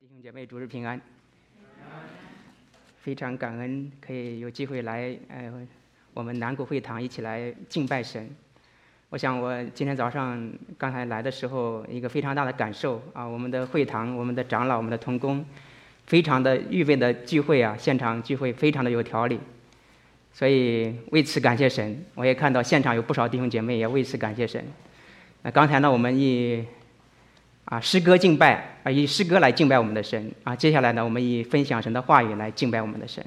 弟兄姐妹，主日平安！非常感恩可以有机会来，呃，我们南谷会堂一起来敬拜神。我想我今天早上刚才来的时候，一个非常大的感受啊，我们的会堂、我们的长老、我们的同工，非常的预备的聚会啊，现场聚会非常的有条理，所以为此感谢神。我也看到现场有不少弟兄姐妹也为此感谢神。那刚才呢，我们以啊，诗歌敬拜啊，以诗歌来敬拜我们的神啊。接下来呢，我们以分享神的话语来敬拜我们的神。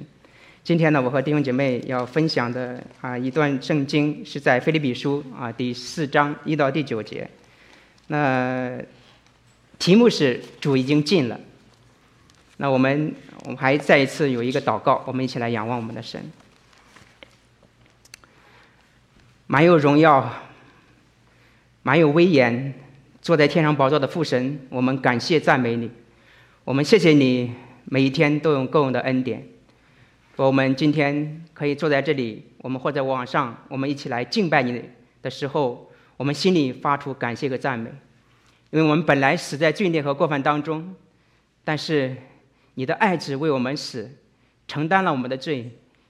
今天呢，我和弟兄姐妹要分享的啊一段圣经是在腓立比书啊第四章一到第九节。那题目是主已经尽了。那我们我们还再一次有一个祷告，我们一起来仰望我们的神。满有荣耀，满有威严。坐在天上宝座的父神，我们感谢赞美你，我们谢谢你每一天都有够用的恩典。我们今天可以坐在这里，我们或者网上，我们一起来敬拜你的时候，我们心里发出感谢和赞美，因为我们本来死在罪孽和过犯当中，但是你的爱子为我们死，承担了我们的罪，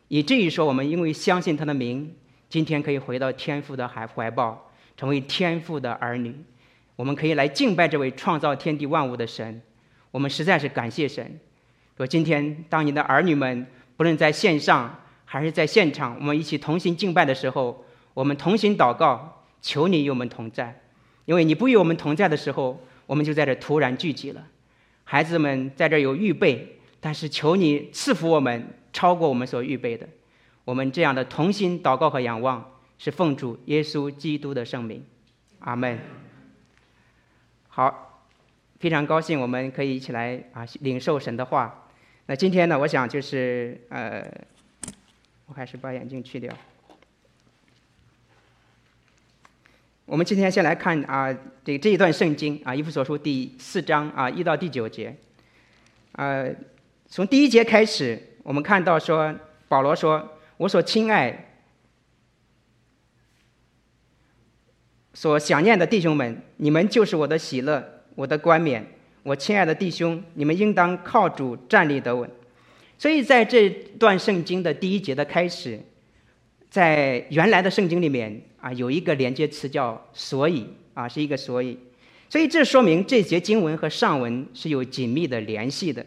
以至于说我们因为相信他的名，今天可以回到天父的海怀抱，成为天父的儿女。我们可以来敬拜这位创造天地万物的神，我们实在是感谢神。说今天当你的儿女们不论在线上还是在现场，我们一起同心敬拜的时候，我们同心祷告，求你与我们同在。因为你不与我们同在的时候，我们就在这突然聚集了。孩子们在这有预备，但是求你赐福我们，超过我们所预备的。我们这样的同心祷告和仰望，是奉主耶稣基督的圣名，阿门。好，非常高兴我们可以一起来啊领受神的话。那今天呢，我想就是呃，我还是把眼镜去掉。我们今天先来看啊这这一段圣经啊，以弗所书第四章啊一到第九节。呃，从第一节开始，我们看到说保罗说：“我所亲爱。”所想念的弟兄们，你们就是我的喜乐，我的冠冕。我亲爱的弟兄，你们应当靠主站立得稳。所以在这段圣经的第一节的开始，在原来的圣经里面啊，有一个连接词叫“所以”，啊，是一个“所以”。所以这说明这节经文和上文是有紧密的联系的。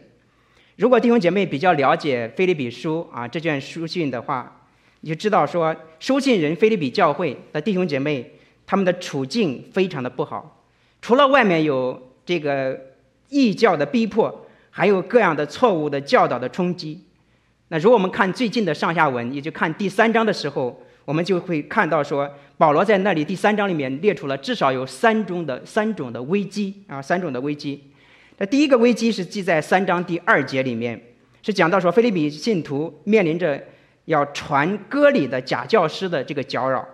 如果弟兄姐妹比较了解腓利比书啊这卷书信的话，你就知道说，收信人腓利比教会的弟兄姐妹。他们的处境非常的不好，除了外面有这个异教的逼迫，还有各样的错误的教导的冲击。那如果我们看最近的上下文，也就看第三章的时候，我们就会看到说，保罗在那里第三章里面列出了至少有三种的三种的危机啊，三种的危机。那第一个危机是记在三章第二节里面，是讲到说腓立比信徒面临着要传割礼的假教师的这个搅扰。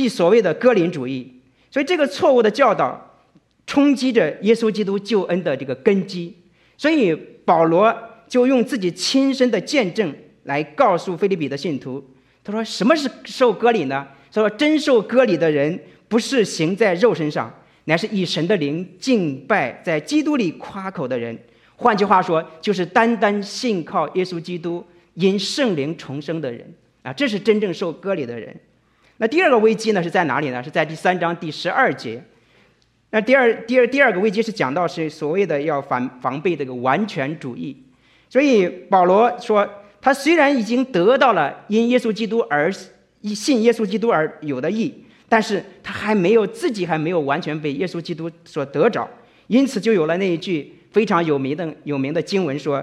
即所谓的割礼主义，所以这个错误的教导冲击着耶稣基督救恩的这个根基，所以保罗就用自己亲身的见证来告诉腓立比的信徒，他说：“什么是受割礼呢？他说真受割礼的人，不是行在肉身上，乃是以神的灵敬拜，在基督里夸口的人。换句话说，就是单单信靠耶稣基督，因圣灵重生的人啊，这是真正受割礼的人。”那第二个危机呢，是在哪里呢？是在第三章第十二节。那第二、第二、第二个危机是讲到是所谓的要防防备这个完全主义。所以保罗说，他虽然已经得到了因耶稣基督而信耶稣基督而有的义，但是他还没有自己还没有完全被耶稣基督所得着，因此就有了那一句非常有名的有名的经文说：“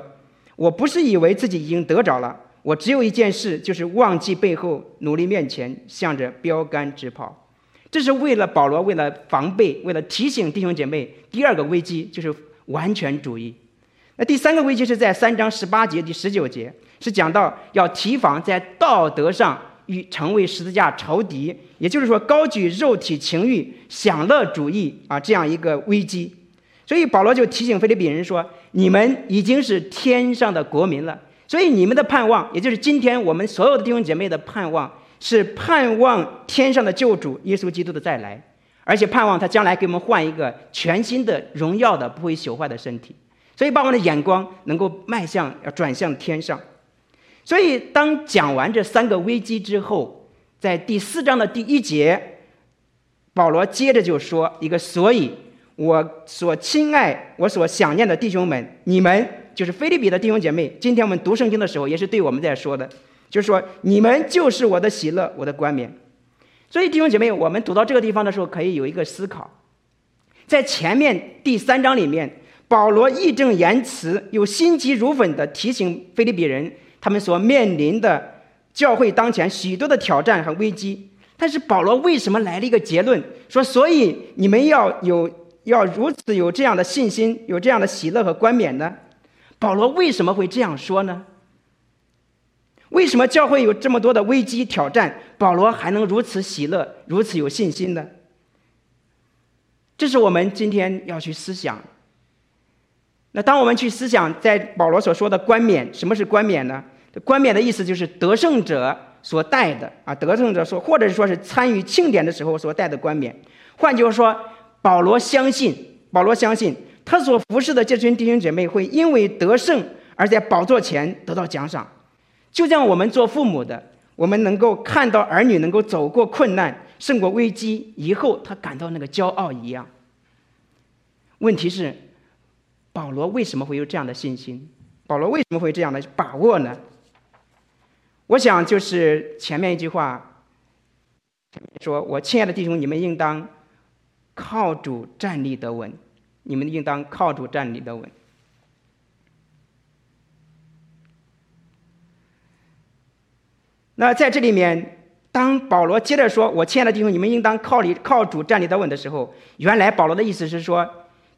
我不是以为自己已经得着了。”我只有一件事，就是忘记背后，努力面前，向着标杆直跑。这是为了保罗，为了防备，为了提醒弟兄姐妹。第二个危机就是完全主义。那第三个危机是在三章十八节、第十九节，是讲到要提防在道德上与成为十字架仇敌，也就是说高举肉体情欲、享乐主义啊这样一个危机。所以保罗就提醒腓立比人说：“你们已经是天上的国民了。”所以你们的盼望，也就是今天我们所有的弟兄姐妹的盼望，是盼望天上的救主耶稣基督的再来，而且盼望他将来给我们换一个全新的荣耀的不会朽坏的身体。所以把我们的眼光能够迈向，要转向天上。所以当讲完这三个危机之后，在第四章的第一节，保罗接着就说一个，所以我所亲爱、我所想念的弟兄们，你们就是腓立比的弟兄姐妹。今天我们读圣经的时候，也是对我们在说的，就是说你们就是我的喜乐，我的冠冕。所以弟兄姐妹，我们读到这个地方的时候，可以有一个思考，在前面第三章里面。保罗义正言辞又心急如焚地提醒腓立比人，他们所面临的教会当前许多的挑战和危机。但是保罗为什么来了一个结论，说所以你们要有要如此有这样的信心，有这样的喜乐和冠冕呢？保罗为什么会这样说呢？为什么教会有这么多的危机挑战，保罗还能如此喜乐，如此有信心呢？这是我们今天要去思想。那当我们去思想，在保罗所说的冠冕，什么是冠冕呢？冠冕的意思就是得胜者所戴的啊，得胜者所，或者说是参与庆典的时候所戴的冠冕。换句话说，保罗相信，保罗相信他所服侍的这群弟兄姐妹会因为得胜而在宝座前得到奖赏，就像我们做父母的，我们能够看到儿女能够走过困难、胜过危机以后，他感到那个骄傲一样。问题是。保罗为什么会有这样的信心？保罗为什么会这样的把握呢？我想就是前面一句话，说我亲爱的弟兄，你们应当靠主站立得稳。你们应当靠主站立得稳。那在这里面，当保罗接着说“我亲爱的弟兄，你们应当靠立靠主站立得稳”的时候，原来保罗的意思是说。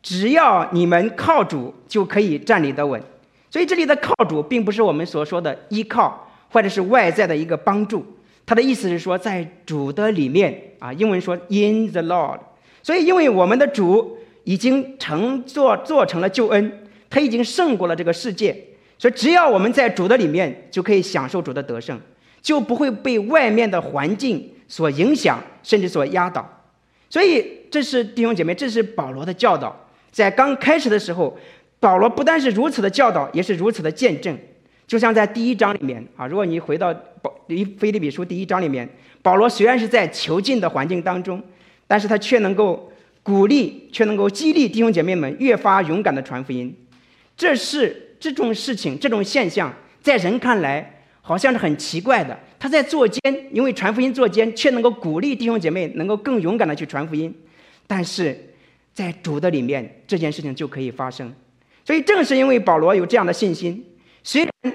只要你们靠主，就可以站立得稳。所以这里的靠主，并不是我们所说的依靠，或者是外在的一个帮助。他的意思是说，在主的里面啊，英文说 “in the Lord”。所以，因为我们的主已经成做做成了救恩，他已经胜过了这个世界，所以只要我们在主的里面，就可以享受主的得胜，就不会被外面的环境所影响，甚至所压倒。所以，这是弟兄姐妹，这是保罗的教导。在刚开始的时候，保罗不但是如此的教导，也是如此的见证。就像在第一章里面啊，如果你回到保《腓利比书》第一章里面，保罗虽然是在囚禁的环境当中，但是他却能够鼓励，却能够激励弟兄姐妹们越发勇敢的传福音。这是这种事情，这种现象，在人看来好像是很奇怪的。他在作奸，因为传福音作奸，却能够鼓励弟兄姐妹能够更勇敢的去传福音，但是。在主的里面，这件事情就可以发生。所以，正是因为保罗有这样的信心，虽然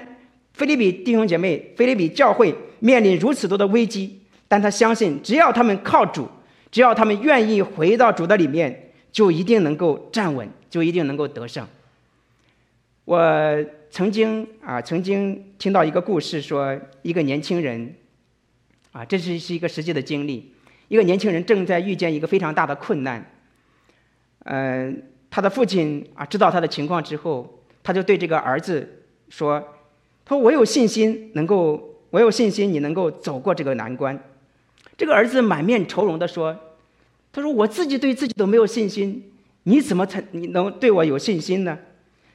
腓利比弟兄姐妹、腓利比教会面临如此多的危机，但他相信，只要他们靠主，只要他们愿意回到主的里面，就一定能够站稳，就一定能够得胜。我曾经啊，曾经听到一个故事，说一个年轻人，啊，这是是一个实际的经历，一个年轻人正在遇见一个非常大的困难。嗯、他的父亲啊，知道他的情况之后，他就对这个儿子说：“他说我有信心能够，我有信心你能够走过这个难关。”这个儿子满面愁容地说：“他说我自己对自己都没有信心，你怎么才你能对我有信心呢？”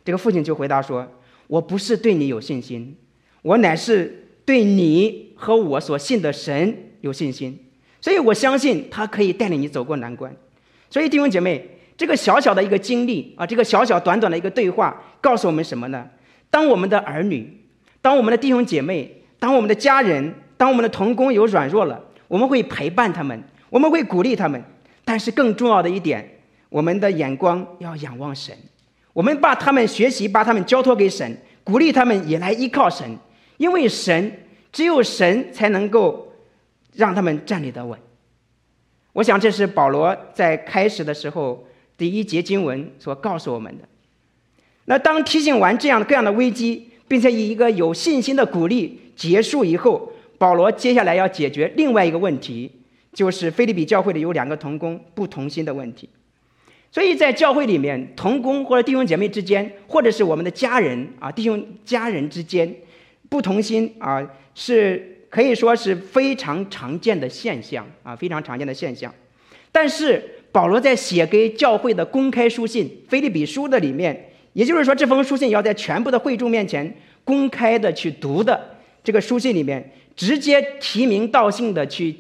这个父亲就回答说：“我不是对你有信心，我乃是对你和我所信的神有信心，所以我相信他可以带领你走过难关。”所以弟兄姐妹。这个小小的一个经历啊，这个小小短短的一个对话，告诉我们什么呢？当我们的儿女，当我们的弟兄姐妹，当我们的家人，当我们的同工有软弱了，我们会陪伴他们，我们会鼓励他们。但是更重要的一点，我们的眼光要仰望神，我们把他们学习，把他们交托给神，鼓励他们也来依靠神，因为神只有神才能够让他们站立得稳。我想这是保罗在开始的时候。第一节经文所告诉我们的，那当提醒完这样各样的危机，并且以一个有信心的鼓励结束以后，保罗接下来要解决另外一个问题，就是腓立比教会里有两个同工不同心的问题。所以在教会里面，同工或者弟兄姐妹之间，或者是我们的家人啊，弟兄家人之间不同心啊，是可以说是非常常见的现象啊，非常常见的现象，但是。保罗在写给教会的公开书信《腓立比书》的里面，也就是说，这封书信要在全部的会众面前公开的去读的。这个书信里面直接提名道姓的去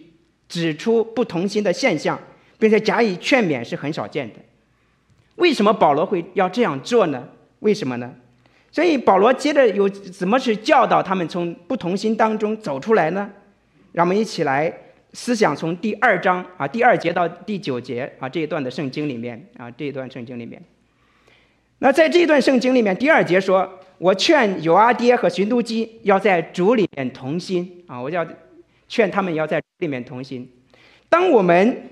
指出不同心的现象，并且加以劝勉是很少见的。为什么保罗会要这样做呢？为什么呢？所以保罗接着又怎么去教导他们从不同心当中走出来呢？让我们一起来思想从第二章啊第二节到第九节啊这一段的圣经里面啊这一段圣经里面。那在这一段圣经里面，第二节说：“我劝有阿爹和寻都基要在主里面同心啊！我要劝他们要在里面同心。”当我们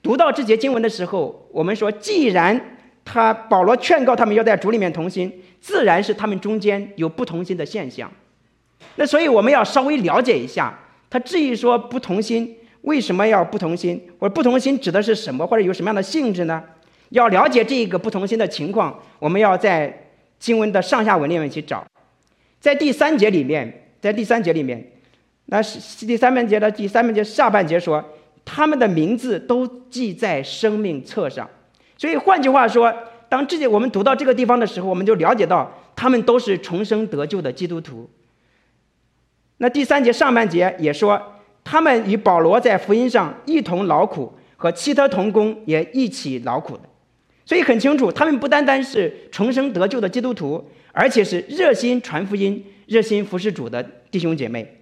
读到这节经文的时候，我们说，既然他保罗劝告他们要在主里面同心，自然是他们中间有不同心的现象。那所以我们要稍微了解一下，他至于说不同心，为什么要不同心，或者不同心指的是什么，或者有什么样的性质呢？要了解这个不同心的情况，我们要在经文的上下文里面去找。在第三节里面，在第三节里面，那是第三半节的第三半节下半节说，他们的名字都记在生命册上。所以换句话说，当这些我们读到这个地方的时候，我们就了解到他们都是重生得救的基督徒。那第三节上半节也说，他们与保罗在福音上一同劳苦，和其他同工也一起劳苦的。所以很清楚，他们不单单是重生得救的基督徒，而且是热心传福音、热心服侍主的弟兄姐妹。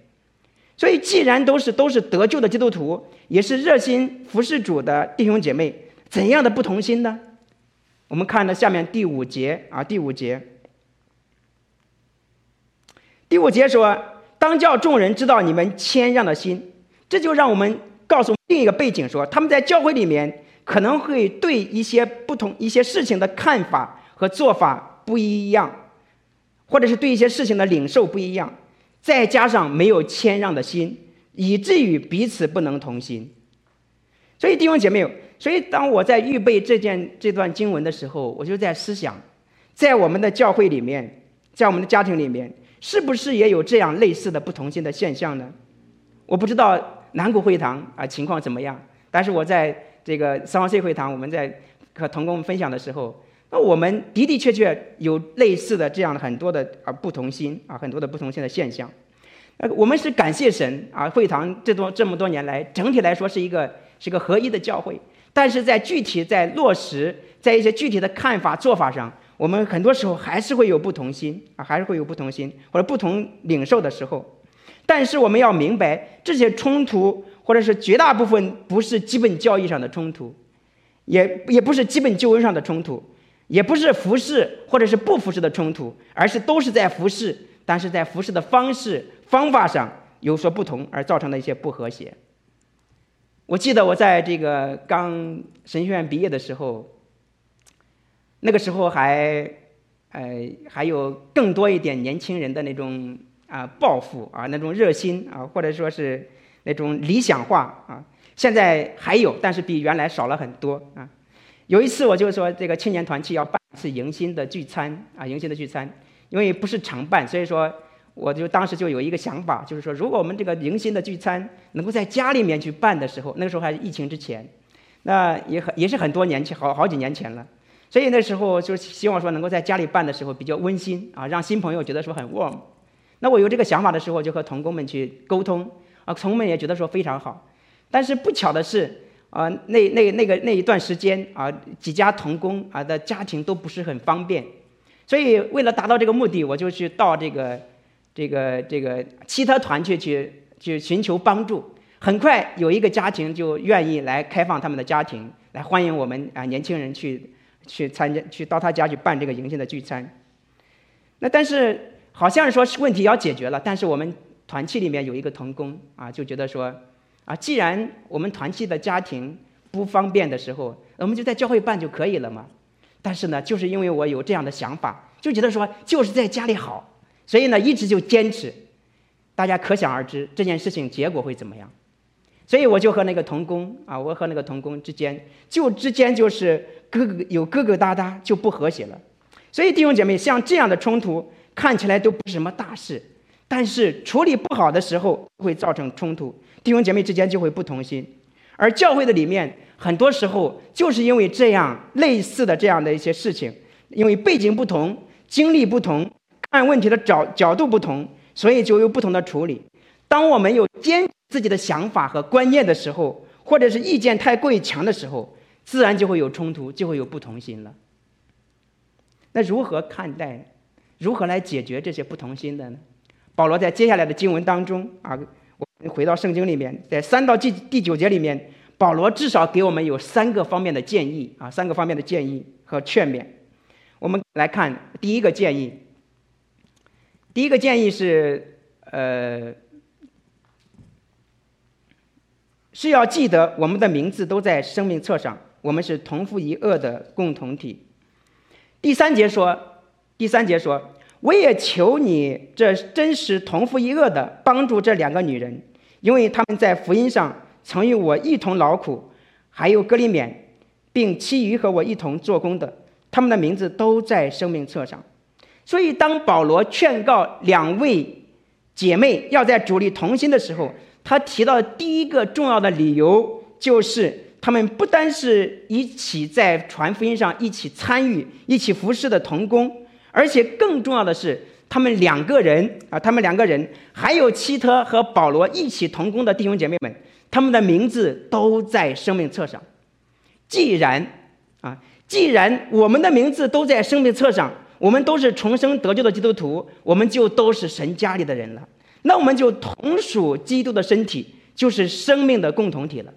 所以，既然都是都是得救的基督徒，也是热心服侍主的弟兄姐妹，怎样的不同心呢？我们看到下面第五节啊，第五节，第五节说：“当叫众人知道你们谦让的心。”这就让我们告诉另一个背景说，他们在教会里面。可能会对一些不同一些事情的看法和做法不一样，或者是对一些事情的领受不一样，再加上没有谦让的心，以至于彼此不能同心。所以弟兄姐妹，所以当我在预备这件这段经文的时候，我就在思想，在我们的教会里面，在我们的家庭里面，是不是也有这样类似的不同心的现象呢？我不知道南谷会堂啊情况怎么样，但是我在。这个三王 C 会堂，我们在和同工分享的时候，那我们的的确确有类似的这样的很多的啊不同心啊很多的不同心的现象。呃，我们是感谢神啊，会堂这多这么多年来，整体来说是一个是个合一的教会。但是在具体在落实，在一些具体的看法做法上，我们很多时候还是会有不同心啊，还是会有不同心或者不同领受的时候。但是我们要明白这些冲突。或者是绝大部分不是基本教义上的冲突，也也不是基本救恩上的冲突，也不是服侍或者是不服侍的冲突，而是都是在服侍，但是在服侍的方式方法上有所不同而造成的一些不和谐。我记得我在这个刚神学院毕业的时候，那个时候还呃还有更多一点年轻人的那种啊抱负啊那种热心啊，或者说是。那种理想化啊，现在还有，但是比原来少了很多啊。有一次，我就说这个青年团去要办一次迎新的聚餐啊，迎新的聚餐，因为不是常办，所以说我就当时就有一个想法，就是说，如果我们这个迎新的聚餐能够在家里面去办的时候，那个时候还是疫情之前，那也很也是很多年前，好好几年前了。所以那时候就希望说能够在家里办的时候比较温馨啊，让新朋友觉得说很 warm。那我有这个想法的时候，就和童工们去沟通。啊，童工们也觉得说非常好，但是不巧的是，啊，那那那个那一段时间啊，几家童工啊的家庭都不是很方便，所以为了达到这个目的，我就去到这个这个这个其他团去去去寻求帮助。很快有一个家庭就愿意来开放他们的家庭，来欢迎我们啊年轻人去去参加，去到他家去办这个迎新的聚餐。那但是好像是说问题要解决了，但是我们。团契里面有一个童工啊，就觉得说，啊，既然我们团契的家庭不方便的时候，我们就在教会办就可以了嘛。但是呢，就是因为我有这样的想法，就觉得说就是在家里好，所以呢一直就坚持。大家可想而知这件事情结果会怎么样。所以我就和那个同工啊，我和那个同工之间就之间就是疙疙有疙疙瘩瘩就不和谐了。所以弟兄姐妹，像这样的冲突看起来都不是什么大事。但是处理不好的时候会造成冲突，弟兄姐妹之间就会不同心，而教会的里面很多时候就是因为这样类似的这样的一些事情，因为背景不同、经历不同、看问题的角角度不同，所以就有不同的处理。当我们有坚自己的想法和观念的时候，或者是意见太过于强的时候，自然就会有冲突，就会有不同心了。那如何看待？如何来解决这些不同心的呢？保罗在接下来的经文当中啊，回到圣经里面，在三到第第九节里面，保罗至少给我们有三个方面的建议啊，三个方面的建议和劝勉。我们来看第一个建议。第一个建议是，呃，是要记得我们的名字都在生命册上，我们是同父一恶的共同体。第三节说，第三节说，我也求你这真实同父一恶的帮助这两个女人，因为他们在福音上曾与我一同劳苦，还有哥利勉，并其余和我一同做工的，他们的名字都在生命册上。所以，当保罗劝告两位姐妹要在主里同心的时候，他提到的第一个重要的理由就是。他们不单是一起在传福音上一起参与、一起服侍的同工，而且更重要的是，他们两个人啊，他们两个人还有其他和保罗一起同工的弟兄姐妹们，他们的名字都在生命册上。既然啊，既然我们的名字都在生命册上，我们都是重生得救的基督徒，我们就都是神家里的人了，那我们就同属基督的身体，就是生命的共同体了。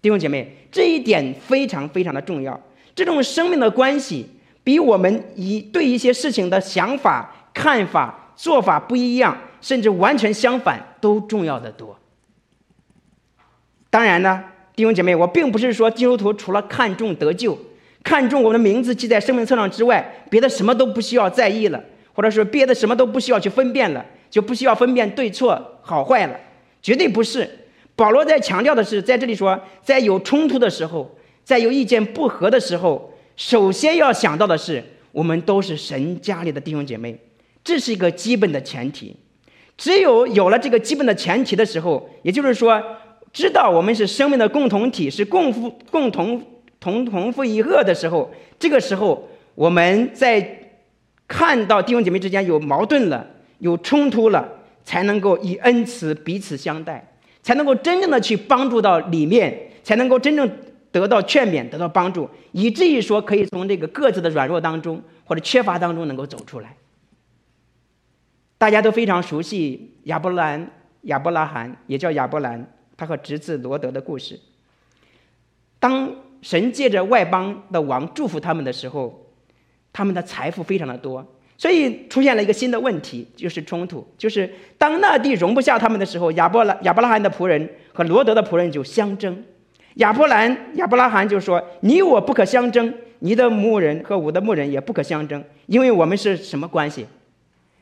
弟兄姐妹，这一点非常非常的重要。这种生命的关系，比我们一对一些事情的想法、看法、做法不一样，甚至完全相反，都重要得多。当然呢，弟兄姐妹，我并不是说基督徒除了看重得救、看重我的名字记在生命册上之外，别的什么都不需要在意了，或者说别的什么都不需要去分辨了，就不需要分辨对错好坏了，绝对不是。保罗在强调的是，在这里说，在有冲突的时候，在有意见不合的时候，首先要想到的是，我们都是神家里的弟兄姐妹，这是一个基本的前提。只有有了这个基本的前提的时候，也就是说，知道我们是生命的共同体，是共富共同同同富一轭的时候，这个时候我们在看到弟兄姐妹之间有矛盾了、有冲突了，才能够以恩慈彼此相待。才能够真正的去帮助到里面，才能够真正得到劝勉，得到帮助，以至于说可以从这个各自的软弱当中或者缺乏当中能够走出来。大家都非常熟悉亚伯兰、亚伯拉罕，也叫亚伯兰，他和侄子罗德的故事。当神借着外邦的王祝福他们的时候，他们的财富非常的多。所以出现了一个新的问题，就是冲突。就是当那地容不下他们的时候，亚伯拉亚伯拉罕的仆人和罗德的仆人就相争。亚伯兰亚伯拉罕就说：“你我不可相争，你的牧人和我的牧人也不可相争，因为我们是什么关系？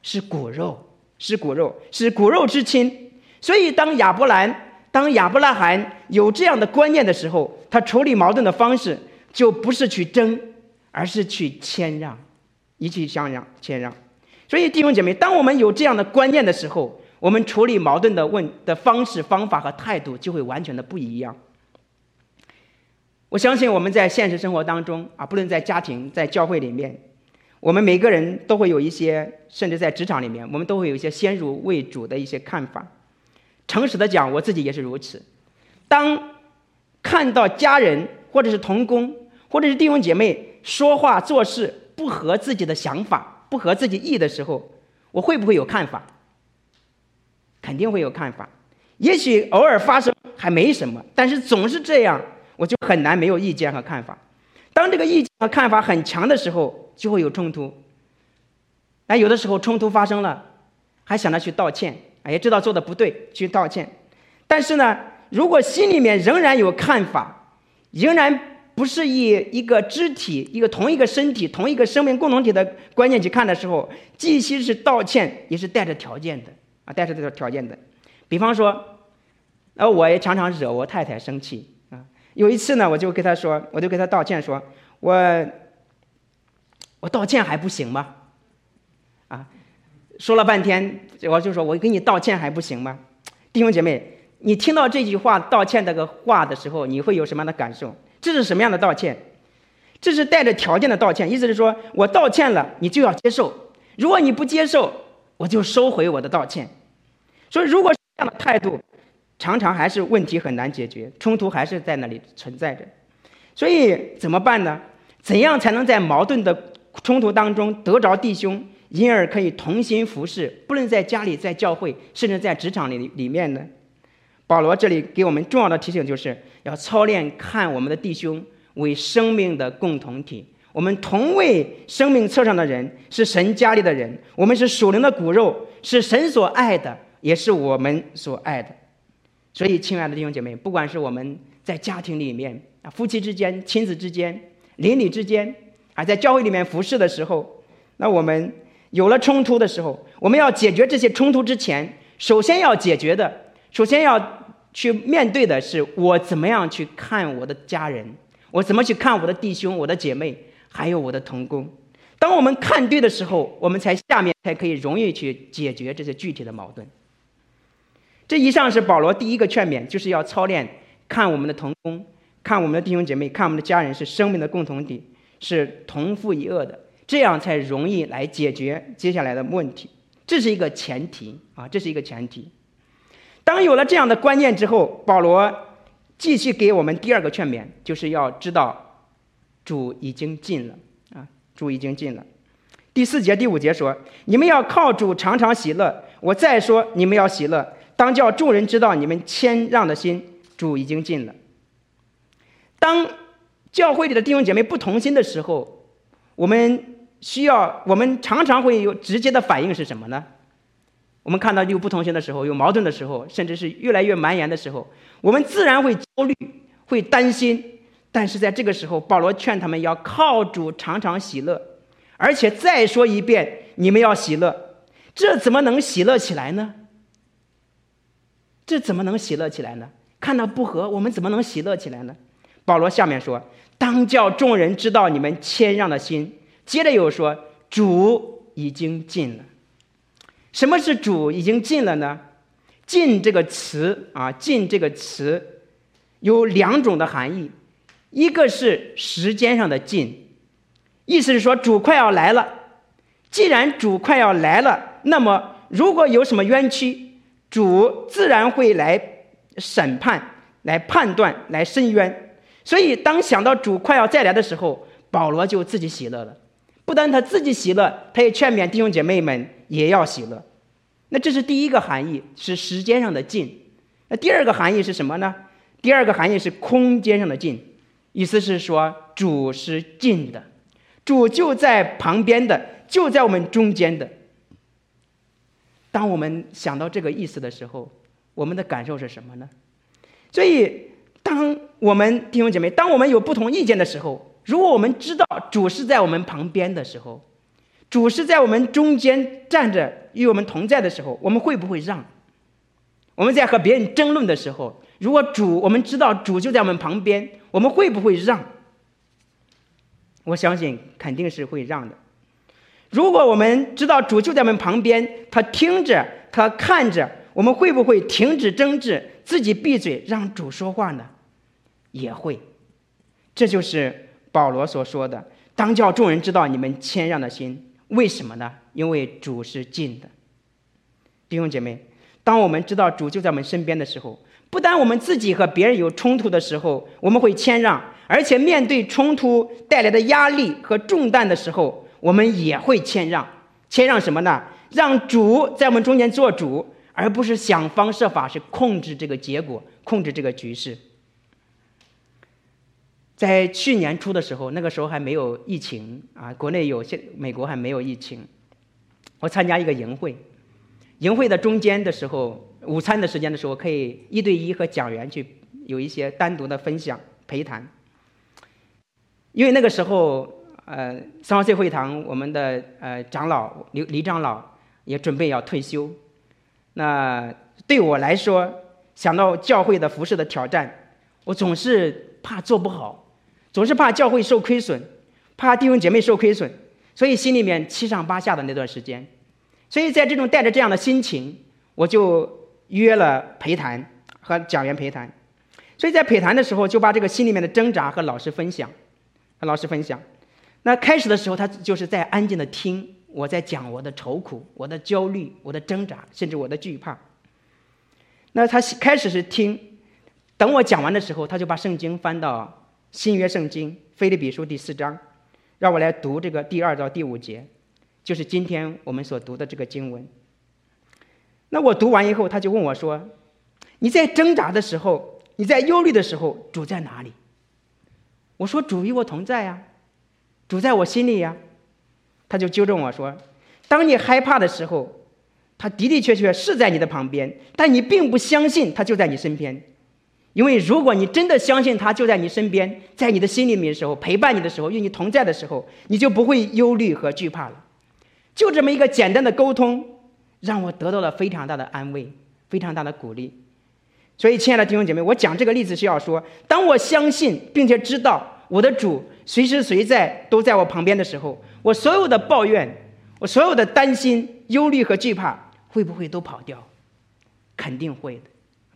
是骨肉，是骨肉，是骨肉之亲。所以当亚伯兰当亚伯拉罕有这样的观念的时候，他处理矛盾的方式就不是去争，而是去谦让。”一起相让、谦让，所以弟兄姐妹，当我们有这样的观念的时候，我们处理矛盾的问的方式、方法和态度就会完全的不一样。我相信我们在现实生活当中啊，不论在家庭、在教会里面，我们每个人都会有一些，甚至在职场里面，我们都会有一些先入为主的一些看法。诚实的讲，我自己也是如此。当看到家人或者是同工或者是弟兄姐妹说话做事，不合自己的想法，不合自己意的时候，我会不会有看法？肯定会有看法。也许偶尔发生还没什么，但是总是这样，我就很难没有意见和看法。当这个意见和看法很强的时候，就会有冲突。那有的时候冲突发生了，还想着去道歉，也知道做的不对，去道歉。但是呢，如果心里面仍然有看法，仍然。不是以一个肢体、一个同一个身体、同一个生命共同体的观念去看的时候，既其实是道歉，也是带着条件的啊，带着这个条件的。比方说，呃，我也常常惹我太太生气啊。有一次呢，我就跟她说，我就跟她道歉说，我我道歉还不行吗？啊，说了半天，我就说我给你道歉还不行吗？弟兄姐妹，你听到这句话道歉这个话的时候，你会有什么样的感受？这是什么样的道歉？这是带着条件的道歉，意思是说我道歉了，你就要接受。如果你不接受，我就收回我的道歉。所以，如果是这样的态度，常常还是问题很难解决，冲突还是在那里存在着。所以怎么办呢？怎样才能在矛盾的冲突当中得着弟兄，因而可以同心服侍？不论在家里、在教会，甚至在职场里里面呢？保罗这里给我们重要的提醒，就是要操练看我们的弟兄为生命的共同体。我们同为生命册上的人，是神家里的人，我们是属灵的骨肉，是神所爱的。也是我们所爱的，所以，亲爱的弟兄姐妹，不管是我们在家庭里面啊，夫妻之间、亲子之间、邻里之间，啊，在教会里面服侍的时候，那我们有了冲突的时候，我们要解决这些冲突之前，首先要解决的，首先要去面对的是我怎么样去看我的家人，我怎么去看我的弟兄、我的姐妹，还有我的同工。当我们看对的时候，我们才下面才可以容易去解决这些具体的矛盾。这以上是保罗第一个劝勉，就是要操练看我们的同工，看我们的弟兄姐妹，看我们的家人是生命的共同体，是同父一恶的，这样才容易来解决接下来的问题。这是一个前提啊，这是一个前提。当有了这样的观念之后，保罗继续给我们第二个劝勉，就是要知道主已经近了啊，主已经近了。第四节、第五节说：“你们要靠主常常喜乐。”我再说，你们要喜乐。当叫众人知道你们谦让的心，主已经尽了。当教会里的弟兄姐妹不同心的时候，我们需要，我们常常会有直接的反应是什么呢？我们看到有不同心的时候，有矛盾的时候，甚至是越来越蔓延的时候，我们自然会焦虑，会担心。但是在这个时候，保罗劝他们要靠主常常喜乐，而且再说一遍，你们要喜乐。这怎么能喜乐起来呢？这怎么能喜乐起来呢？看到不和，我们怎么能喜乐起来呢？保罗下面说：“当叫众人知道你们谦让的心。”接着又说：“主已经近了。”什么是主已经近了呢？“近”这个词啊，“近”这个词有两种的含义，一个是时间上的近，意思是说主快要来了。既然主快要来了，那么如果有什么冤屈，主自然会来审判、来判断、来伸冤，所以当想到主快要再来的时候，保罗就自己喜乐了。不但他自己喜乐，他也劝勉弟兄姐妹们也要喜乐。那这是第一个含义，是时间上的近。那第二个含义是什么呢？第二个含义是空间上的近，意思是说主是近的，主就在旁边的，就在我们中间的。当我们想到这个意思的时候，我们的感受是什么呢？所以，当我们弟兄姐妹，当我们有不同意见的时候，如果我们知道主是在我们旁边的时候，主是在我们中间站着与我们同在的时候，我们会不会让？我们在和别人争论的时候，如果主我们知道主就在我们旁边，我们会不会让？我相信肯定是会让的。如果我们知道主就在我们旁边，他听着，他看着，我们会不会停止争执，自己闭嘴，让主说话呢？也会。这就是保罗所说的：“当叫众人知道你们谦让的心。”为什么呢？因为主是近的。弟兄姐妹，当我们知道主就在我们身边的时候，不但我们自己和别人有冲突的时候，我们会谦让，而且面对冲突带来的压力和重担的时候，我们也会谦让，谦让什么呢？让主在我们中间做主，而不是想方设法去控制这个结果，控制这个局势。在去年初的时候，那个时候还没有疫情啊，国内有些，美国还没有疫情。我参加一个营会，营会的中间的时候，午餐的时间的时候，可以一对一和讲员去有一些单独的分享陪谈，因为那个时候。呃，三号 C 会堂，我们的呃长老李李长老也准备要退休。那对我来说，想到教会的服饰的挑战，我总是怕做不好，总是怕教会受亏损，怕弟兄姐妹受亏损，所以心里面七上八下的那段时间。所以在这种带着这样的心情，我就约了陪谈和讲员陪谈。所以在陪谈的时候，就把这个心里面的挣扎和老师分享。和老师分享。那开始的时候，他就是在安静的听我在讲我的愁苦、我的焦虑、我的挣扎，甚至我的惧怕。那他开始是听，等我讲完的时候，他就把圣经翻到新约圣经腓立比书第四章，让我来读这个第二到第五节，就是今天我们所读的这个经文。那我读完以后，他就问我说：“你在挣扎的时候，你在忧虑的时候，主在哪里？”我说：“主与我同在呀。”主在我心里呀，他就纠正我说：“当你害怕的时候，他的的确确是在你的旁边，但你并不相信他就在你身边。因为如果你真的相信他就在你身边，在你的心里面的时候，陪伴你的时候，与你同在的时候，你就不会忧虑和惧怕了。就这么一个简单的沟通，让我得到了非常大的安慰，非常大的鼓励。所以，亲爱的弟兄姐妹，我讲这个例子是要说，当我相信并且知道。”我的主随时随在都在我旁边的时候，我所有的抱怨，我所有的担心、忧虑和惧怕，会不会都跑掉？肯定会的，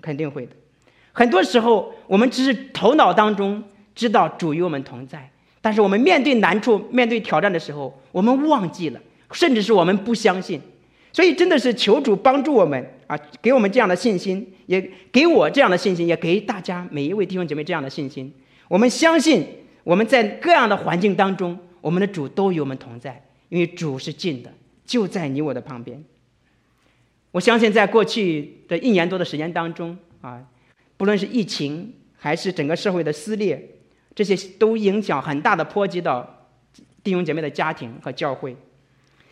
肯定会的。很多时候，我们只是头脑当中知道主与我们同在，但是我们面对难处、面对挑战的时候，我们忘记了，甚至是我们不相信。所以，真的是求主帮助我们啊，给我们这样的信心，也给我这样的信心，也给大家每一位弟兄姐妹这样的信心。我们相信。我们在各样的环境当中，我们的主都与我们同在，因为主是近的，就在你我的旁边。我相信，在过去的一年多的时间当中啊，不论是疫情还是整个社会的撕裂，这些都影响很大的波及到弟兄姐妹的家庭和教会，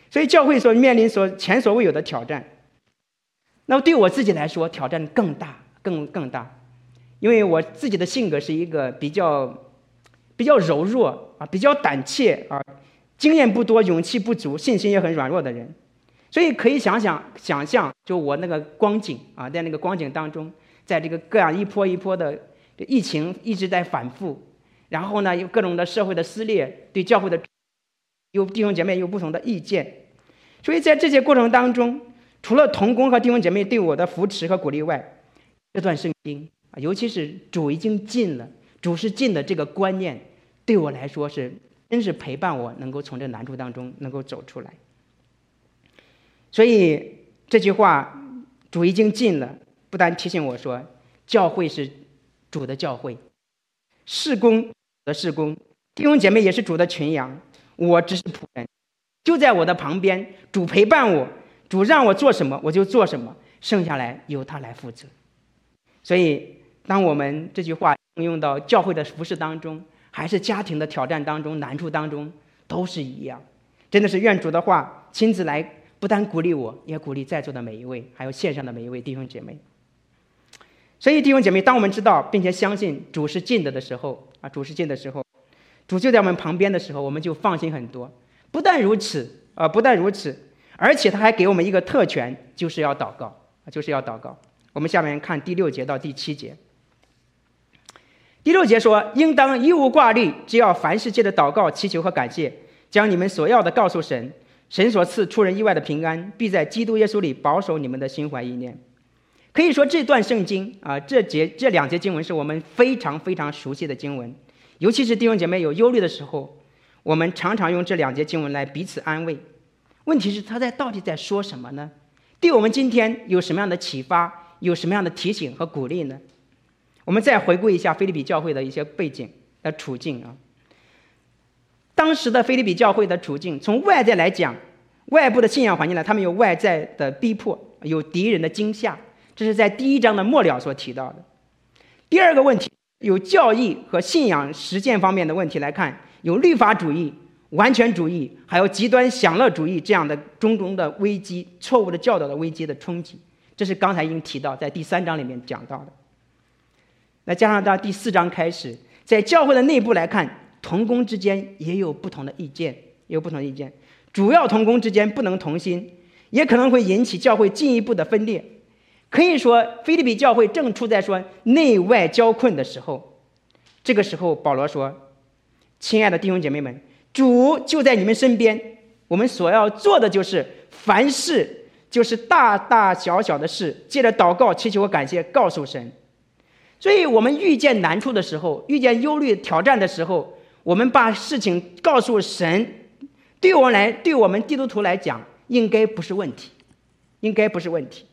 所以教会所面临所前所未有的挑战。那么对我自己来说，挑战更大，更更大，因为我自己的性格是一个比较。比较柔弱啊，比较胆怯啊，经验不多，勇气不足，信心也很软弱的人，所以可以想想想象，就我那个光景啊，在那个光景当中，在这个各样一波一波的这疫情一直在反复，然后呢，有各种的社会的撕裂，对教会的有弟兄姐妹有不同的意见，所以在这些过程当中，除了同工和弟兄姐妹对我的扶持和鼓励外，这段圣经啊，尤其是主已经近了。主是近的这个观念，对我来说是真是陪伴我，能够从这难处当中能够走出来。所以这句话，主已经近了，不单提醒我说，教会是主的教会，事工的事工，弟兄姐妹也是主的群羊，我只是仆人，就在我的旁边，主陪伴我，主让我做什么我就做什么，剩下来由他来负责。所以，当我们这句话。应用到教会的服饰当中，还是家庭的挑战当中、难处当中，都是一样。真的是愿主的话亲自来，不单鼓励我，也鼓励在座的每一位，还有线上的每一位弟兄姐妹。所以弟兄姐妹，当我们知道并且相信主是近的的时候，啊，主是近的时候，主就在我们旁边的时候，我们就放心很多。不但如此，啊，不但如此，而且他还给我们一个特权，就是要祷告，就是要祷告。我们下面看第六节到第七节。第六节说：“应当一无挂虑，只要凡事借着祷告、祈求和感谢，将你们所要的告诉神。神所赐出人意外的平安，必在基督耶稣里保守你们的心怀意念。”可以说，这段圣经啊，这节这两节经文是我们非常非常熟悉的经文。尤其是弟兄姐妹有忧虑的时候，我们常常用这两节经文来彼此安慰。问题是，他在到底在说什么呢？对我们今天有什么样的启发？有什么样的提醒和鼓励呢？我们再回顾一下腓利比教会的一些背景的处境啊。当时的腓利比教会的处境，从外在来讲，外部的信仰环境呢，他们有外在的逼迫，有敌人的惊吓，这是在第一章的末了所提到的。第二个问题，有教义和信仰实践方面的问题来看，有律法主义、完全主义，还有极端享乐主义这样的种种的危机、错误的教导的危机的冲击，这是刚才已经提到，在第三章里面讲到的。那加上到第四章开始，在教会的内部来看，同工之间也有不同的意见，也有不同的意见。主要同工之间不能同心，也可能会引起教会进一步的分裂。可以说，腓利比教会正处在说内外交困的时候。这个时候，保罗说：“亲爱的弟兄姐妹们，主就在你们身边。我们所要做的就是，凡事就是大大小小的事，借着祷告、祈求和感谢，告诉神。”所以，我们遇见难处的时候，遇见忧虑挑战的时候，我们把事情告诉神，对我们来，对我们基督徒来讲，应该不是问题，应该不是问题。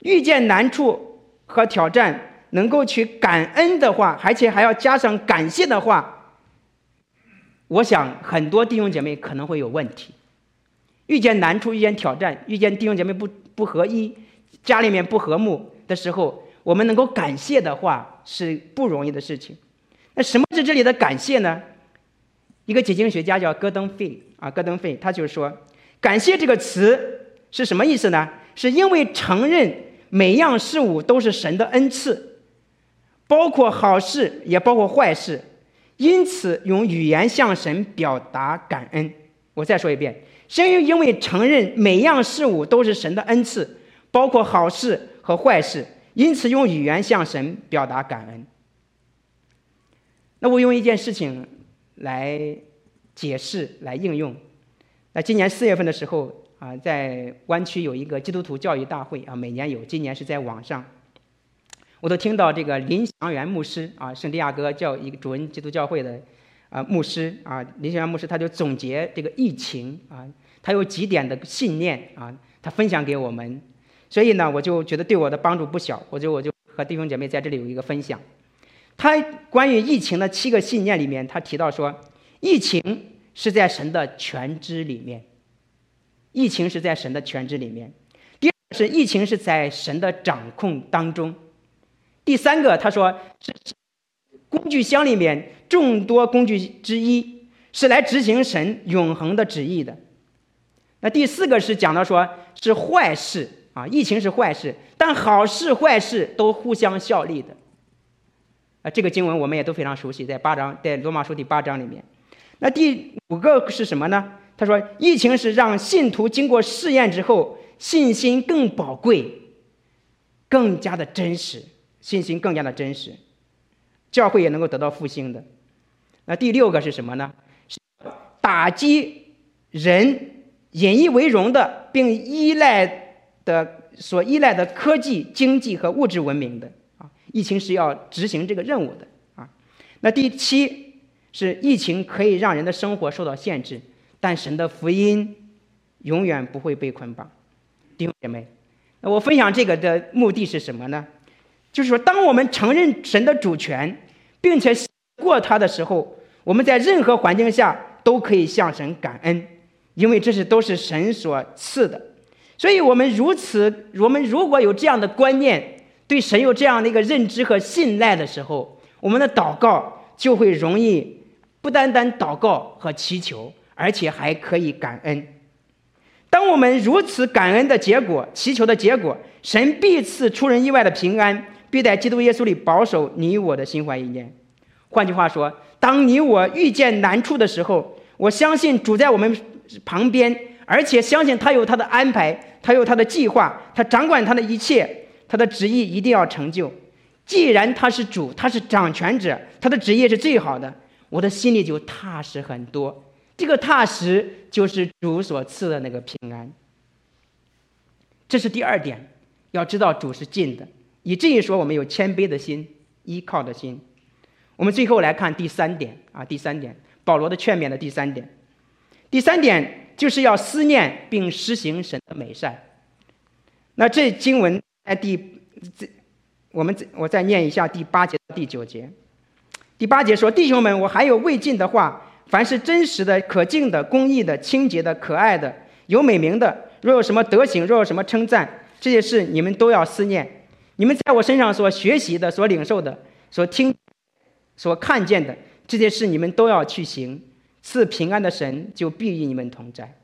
遇见难处和挑战，能够去感恩的话，而且还要加上感谢的话，我想很多弟兄姐妹可能会有问题。遇见难处、遇见挑战、遇见弟兄姐妹不不合一、家里面不和睦的时候，我们能够感谢的话是不容易的事情。那什么是这里的感谢呢？一个解经学家叫戈登费啊，戈登费他就说，感谢这个词是什么意思呢？是因为承认每样事物都是神的恩赐，包括好事也包括坏事，因此用语言向神表达感恩。我再说一遍。是因为承认每样事物都是神的恩赐，包括好事和坏事，因此用语言向神表达感恩。那我用一件事情来解释、来应用。那今年四月份的时候啊，在湾区有一个基督徒教育大会啊，每年有，今年是在网上，我都听到这个林祥元牧师啊，圣地亚哥教一个主恩基督教会的。啊，牧师啊，林祥元牧师他就总结这个疫情啊，他有几点的信念啊，他分享给我们，所以呢，我就觉得对我的帮助不小，我就我就和弟兄姐妹在这里有一个分享。他关于疫情的七个信念里面，他提到说，疫情是在神的全知里面，疫情是在神的全知里面。第二是疫情是在神的掌控当中。第三个，他说是工具箱里面。众多工具之一是来执行神永恒的旨意的。那第四个是讲到说，是坏事啊，疫情是坏事，但好事坏事都互相效力的。啊，这个经文我们也都非常熟悉，在八章，在罗马书第八章里面。那第五个是什么呢？他说，疫情是让信徒经过试验之后，信心更宝贵，更加的真实，信心更加的真实，教会也能够得到复兴的。那第六个是什么呢？是打击人引以为荣的，并依赖的所依赖的科技、经济和物质文明的啊！疫情是要执行这个任务的啊。那第七是疫情可以让人的生活受到限制，但神的福音永远不会被捆绑。弟兄姐妹，那我分享这个的目的是什么呢？就是说，当我们承认神的主权，并且过他的时候。我们在任何环境下都可以向神感恩，因为这是都是神所赐的。所以，我们如此，我们如果有这样的观念，对神有这样的一个认知和信赖的时候，我们的祷告就会容易，不单单祷告和祈求，而且还可以感恩。当我们如此感恩的结果，祈求的结果，神必赐出人意外的平安，必在基督耶稣里保守你我的心怀意念。换句话说，当你我遇见难处的时候，我相信主在我们旁边，而且相信他有他的安排，他有他的计划，他掌管他的一切，他的旨意一定要成就。既然他是主，他是掌权者，他的旨意是最好的，我的心里就踏实很多。这个踏实就是主所赐的那个平安。这是第二点，要知道主是近的，以至于说我们有谦卑的心，依靠的心。我们最后来看第三点啊，第三点，保罗的劝勉的第三点，第三点就是要思念并施行神的美善。那这经文在第这，我们我再念一下第八节第九节。第八节说：“弟兄们，我还有未尽的话，凡是真实的、可敬的、公义的、清洁的、可爱的、有美名的，若有什么德行，若有什么称赞，这些事你们都要思念。你们在我身上所学习的、所领受的、所听。”所看见的这些事，你们都要去行。赐平安的神就必与你们同在。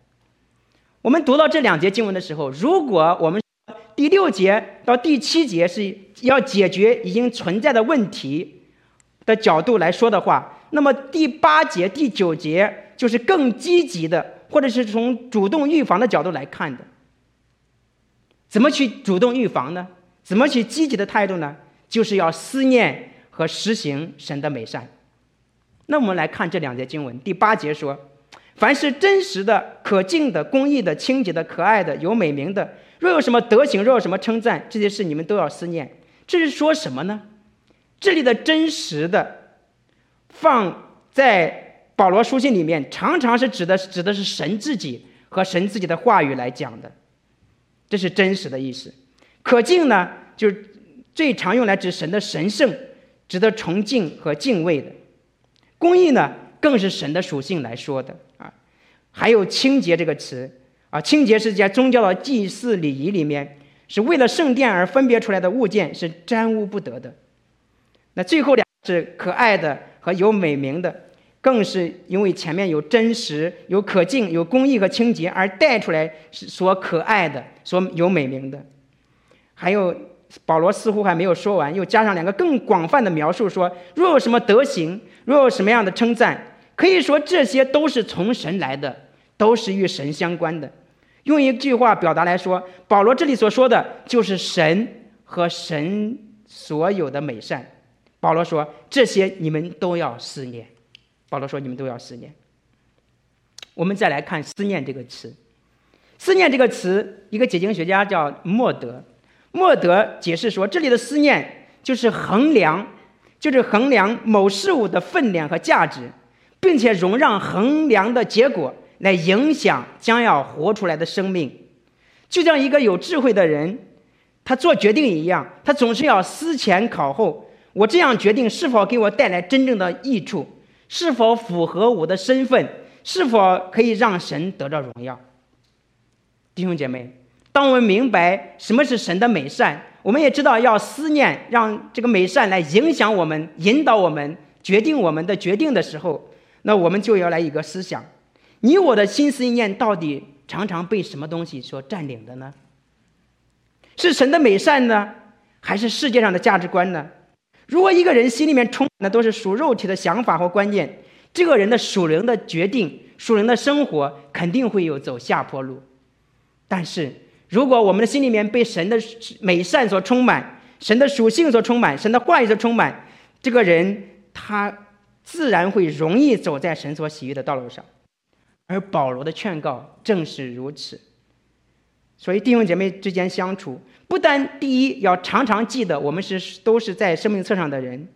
我们读到这两节经文的时候，如果我们第六节到第七节是要解决已经存在的问题的角度来说的话，那么第八节、第九节就是更积极的，或者是从主动预防的角度来看的。怎么去主动预防呢？怎么去积极的态度呢？就是要思念。和实行神的美善。那我们来看这两节经文。第八节说：“凡是真实的、可敬的、公义的、清洁的、可爱的、有美名的，若有什么德行，若有什么称赞，这些事你们都要思念。”这是说什么呢？这里的真实的，放在保罗书信里面，常常是指的指的是神自己和神自己的话语来讲的，这是真实的意思。可敬呢，就是最常用来指神的神圣，值得崇敬和敬畏的。公义呢，更是神的属性来说的啊。还有清洁这个词啊，清洁是在宗教的祭祀礼仪里面，是为了圣殿而分别出来的物件，是沾污不得的。那最后两是可爱的和有美名的。更是因为前面有真实、有可敬、有公义和清洁，而带出来是所可爱的、所有美名的。还有保罗似乎还没有说完，又加上两个更广泛的描述，说若有什么德行，若有什么样的称赞，可以说这些都是从神来的，都是与神相关的。用一句话表达来说，保罗这里所说的就是神和神所有的美善。保罗说这些你们都要思念。保罗说：“你们都要思念。”我们再来看“思念”这个词，“思念”这个词，一个解经学家叫莫德，莫德解释说，这里的思念就是衡量，就是衡量某事物的分量和价值，并且容让衡量的结果来影响将要活出来的生命，就像一个有智慧的人，他做决定一样，他总是要思前考后，我这样决定是否给我带来真正的益处。是否符合我的身份？是否可以让神得到荣耀？弟兄姐妹，当我们明白什么是神的美善，我们也知道要思念，让这个美善来影响我们、引导我们、决定我们的决定的时候，那我们就要来一个思想：你我的心思念到底常常被什么东西所占领的呢？是神的美善呢，还是世界上的价值观呢？如果一个人心里面充满的都是属肉体的想法或观念，这个人的属灵的决定、属灵的生活肯定会有走下坡路。但是，如果我们的心里面被神的美善所充满、神的属性所充满、神的话语所充满，这个人他自然会容易走在神所喜悦的道路上。而保罗的劝告正是如此。所以弟兄姐妹之间相处。不单第一要常常记得，我们是都是在生命册上的人，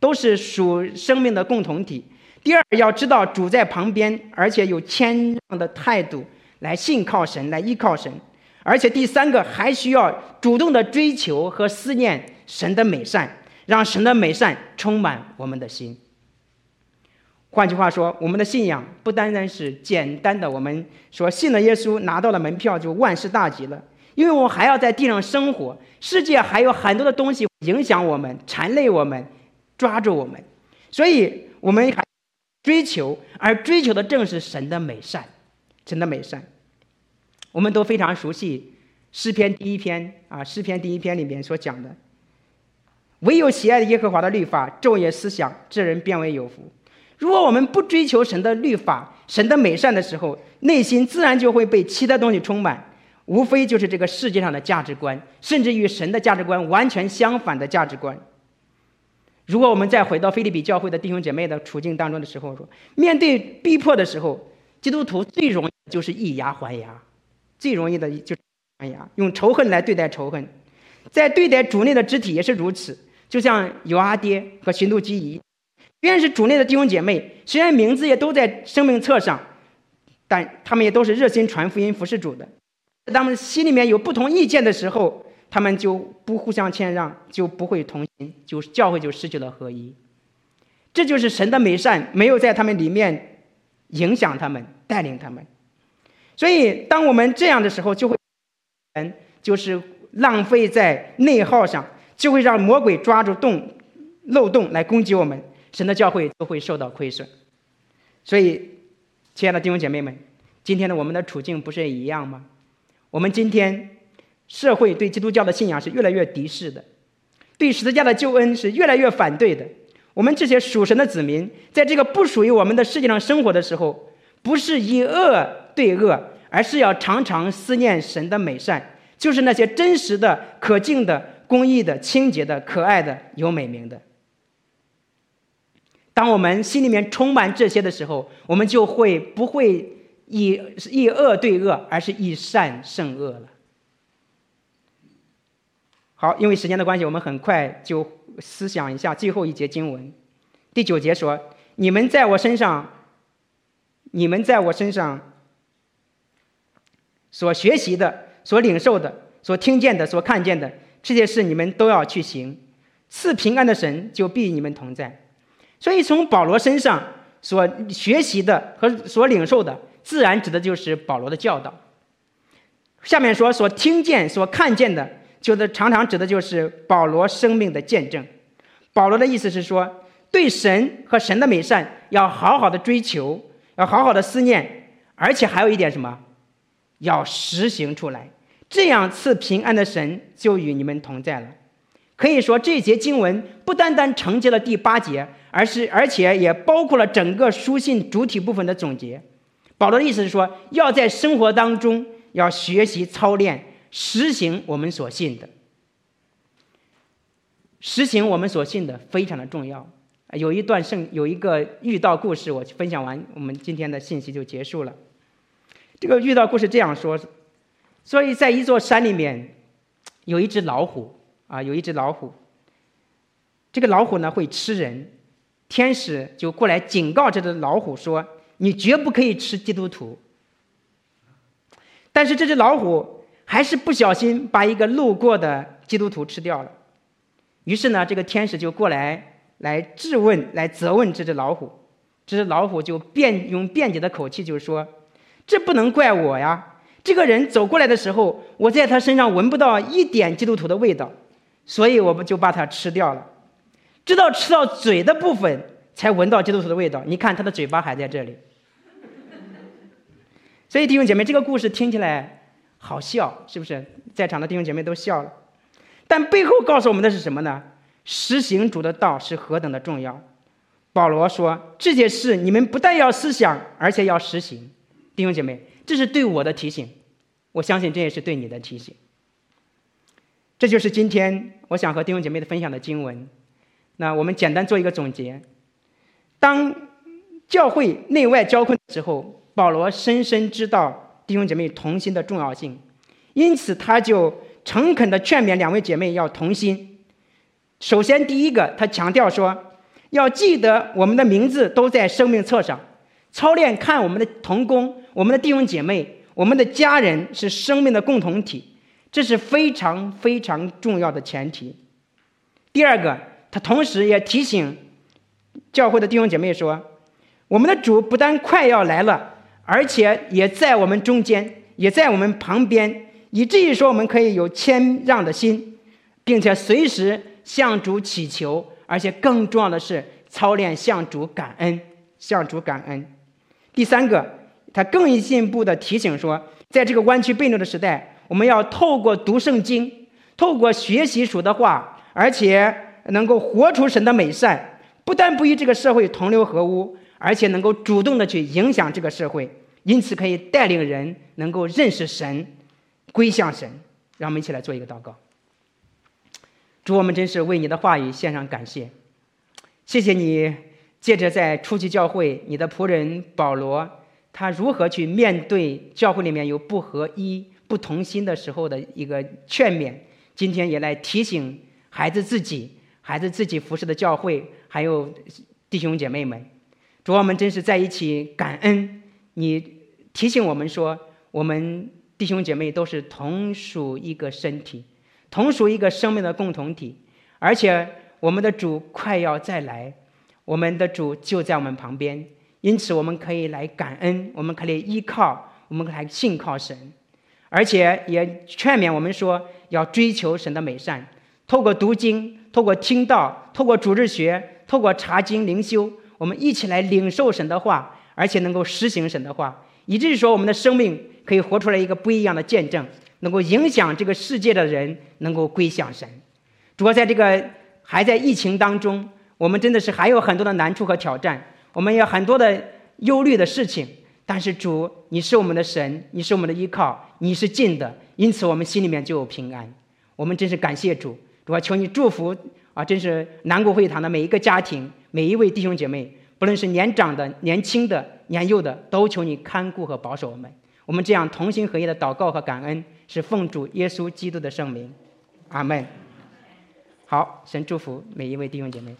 都是属生命的共同体。第二要知道主在旁边，而且有谦让的态度来信靠神，来依靠神。而且第三个还需要主动的追求和思念神的美善，让神的美善充满我们的心。换句话说，我们的信仰不单单是简单的，我们说信了耶稣，拿到了门票就万事大吉了。因为我们还要在地上生活，世界还有很多的东西影响我们、缠累我们、抓住我们，所以我们还追求，而追求的正是神的美善，神的美善。我们都非常熟悉诗篇第一篇啊，诗篇第一篇里面所讲的：“唯有喜爱耶和华的律法，昼夜思想，这人便为有福。”如果我们不追求神的律法、神的美善的时候，内心自然就会被其他东西充满。无非就是这个世界上的价值观，甚至与神的价值观完全相反的价值观。如果我们再回到腓立比教会的弟兄姐妹的处境当中的时候，说面对逼迫的时候，基督徒最容易就是以牙还牙，最容易的就是还牙，用仇恨来对待仇恨，在对待主内的肢体也是如此。就像犹阿爹和寻路基一样，虽然是主内的弟兄姐妹，虽然名字也都在生命册上，但他们也都是热心传福音、服侍主的。当他们心里面有不同意见的时候，他们就不互相谦让，就不会同心，就教会就失去了合一。这就是神的美善，没有在他们里面影响他们、带领他们。所以，当我们这样的时候，就会人就是浪费在内耗上，就会让魔鬼抓住洞漏洞来攻击我们，神的教会都会受到亏损。所以，亲爱的弟兄姐妹们，今天的我们的处境不是也一样吗？我们今天社会对基督教的信仰是越来越敌视的，对十字架的救恩是越来越反对的。我们这些属神的子民，在这个不属于我们的世界上生活的时候，不是以恶对恶，而是要常常思念神的美善，就是那些真实的、可敬的、公义的、清洁的、可爱的、有美名的。当我们心里面充满这些的时候，我们就会不会。以以恶对恶，而是以善胜恶了。好，因为时间的关系，我们很快就思想一下最后一节经文。第九节说：“你们在我身上，你们在我身上所学习的、所领受的、所听见的、所看见的这些事，你们都要去行。赐平安的神就必与你们同在。所以，从保罗身上所学习的和所领受的，自然指的就是保罗的教导。下面说所听见、所看见的，就是常常指的就是保罗生命的见证。保罗的意思是说，对神和神的美善要好好的追求，要好好的思念，而且还有一点什么，要实行出来。这样赐平安的神就与你们同在了。可以说，这节经文不单单承接了第八节，而是而且也包括了整个书信主体部分的总结。保罗的意思是说，要在生活当中要学习操练，实行我们所信的。实行我们所信的非常的重要。有一段圣，有一个遇到故事，我分享完，我们今天的信息就结束了。这个遇到故事这样说：所以在一座山里面，有一只老虎啊，有一只老虎。这个老虎呢会吃人，天使就过来警告这只老虎说：“你绝不可以吃基督徒。”但是这只老虎还是不小心把一个路过的基督徒吃掉了。于是呢，这个天使就过来来质问、来责问这只老虎。这只老虎就辩用辩解的口气就说：“这不能怪我呀！这个人走过来的时候，我在他身上闻不到一点基督徒的味道，所以我们就把他吃掉了。直到吃到嘴的部分，才闻到基督徒的味道。你看他的嘴巴还在这里。所以弟兄姐妹，这个故事听起来好笑，是不是？在场的弟兄姐妹都笑了。”但背后告诉我们的是什么呢？实行主的道是何等的重要。保罗说：“这件事你们不但要思想，而且要实行。”弟兄姐妹，这是对我的提醒，我相信这也是对你的提醒。这就是今天我想和弟兄姐妹的分享的经文。那我们简单做一个总结：当教会内外交困的时候，保罗深深知道弟兄姐妹同心的重要性，因此他就。诚恳地劝勉两位姐妹要同心。首先，第一个，他强调说，要记得我们的名字都在生命册上，操练看我们的同工、我们的弟兄姐妹、我们的家人是生命的共同体，这是非常非常重要的前提。第二个，他同时也提醒教会的弟兄姐妹说，我们的主不但快要来了，而且也在我们中间，也在我们旁边。以至于说，我们可以有谦让的心，并且随时向主祈求，而且更重要的是操练向主感恩，向主感恩。第三个，他更进一步的提醒说，在这个弯曲悖谬的时代，我们要透过读圣经，透过学习主的话，而且能够活出神的美善，不但不与这个社会同流合污，而且能够主动的去影响这个社会，因此可以带领人能够认识神。归向神，让我们一起来做一个祷告。主，我们真是为你的话语献上感谢，谢谢你借着在初期教会你的仆人保罗，他如何去面对教会里面有不合一、不同心的时候的一个劝勉，今天也来提醒孩子自己、孩子自己服侍的教会，还有弟兄姐妹们。主，我们真是在一起感恩你提醒我们说我们。弟兄姐妹都是同属一个身体，同属一个生命的共同体，而且我们的主快要再来，我们的主就在我们旁边，因此我们可以来感恩，我们可以依靠，我们来信靠神，而且也劝勉我们说要追求神的美善，透过读经，透过听道，透过主日学，透过查经灵修，我们一起来领受神的话，而且能够实行神的话，以至于说我们的生命。可以活出来一个不一样的见证，能够影响这个世界的人能够归向神。主要在这个还在疫情当中，我们真的是还有很多的难处和挑战，我们有很多的忧虑的事情。但是主，你是我们的神，你是我们的依靠，你是近的，因此我们心里面就有平安。我们真是感谢主，我要求你祝福啊！真是南国会堂的每一个家庭，每一位弟兄姐妹，不论是年长的、年轻的、年幼的，都求你看顾和保守我们。我们这样同心合意的祷告和感恩，是奉主耶稣基督的圣名，阿门。好，神祝福每一位弟兄姐妹。